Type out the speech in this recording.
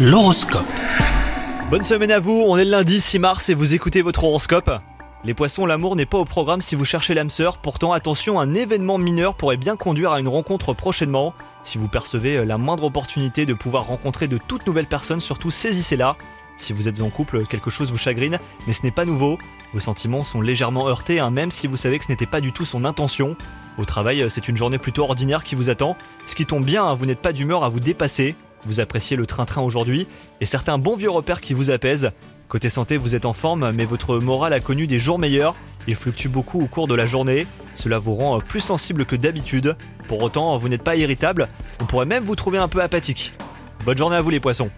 L'horoscope. Bonne semaine à vous, on est lundi 6 mars et vous écoutez votre horoscope. Les poissons, l'amour n'est pas au programme si vous cherchez l'âme sœur, pourtant attention, un événement mineur pourrait bien conduire à une rencontre prochainement. Si vous percevez la moindre opportunité de pouvoir rencontrer de toutes nouvelles personnes, surtout saisissez-la. Si vous êtes en couple, quelque chose vous chagrine, mais ce n'est pas nouveau. Vos sentiments sont légèrement heurtés, hein, même si vous savez que ce n'était pas du tout son intention. Au travail, c'est une journée plutôt ordinaire qui vous attend. Ce qui tombe bien, hein, vous n'êtes pas d'humeur à vous dépasser. Vous appréciez le train-train aujourd'hui et certains bons vieux repères qui vous apaisent. Côté santé, vous êtes en forme, mais votre morale a connu des jours meilleurs. Il fluctue beaucoup au cours de la journée. Cela vous rend plus sensible que d'habitude. Pour autant, vous n'êtes pas irritable. On pourrait même vous trouver un peu apathique. Bonne journée à vous les poissons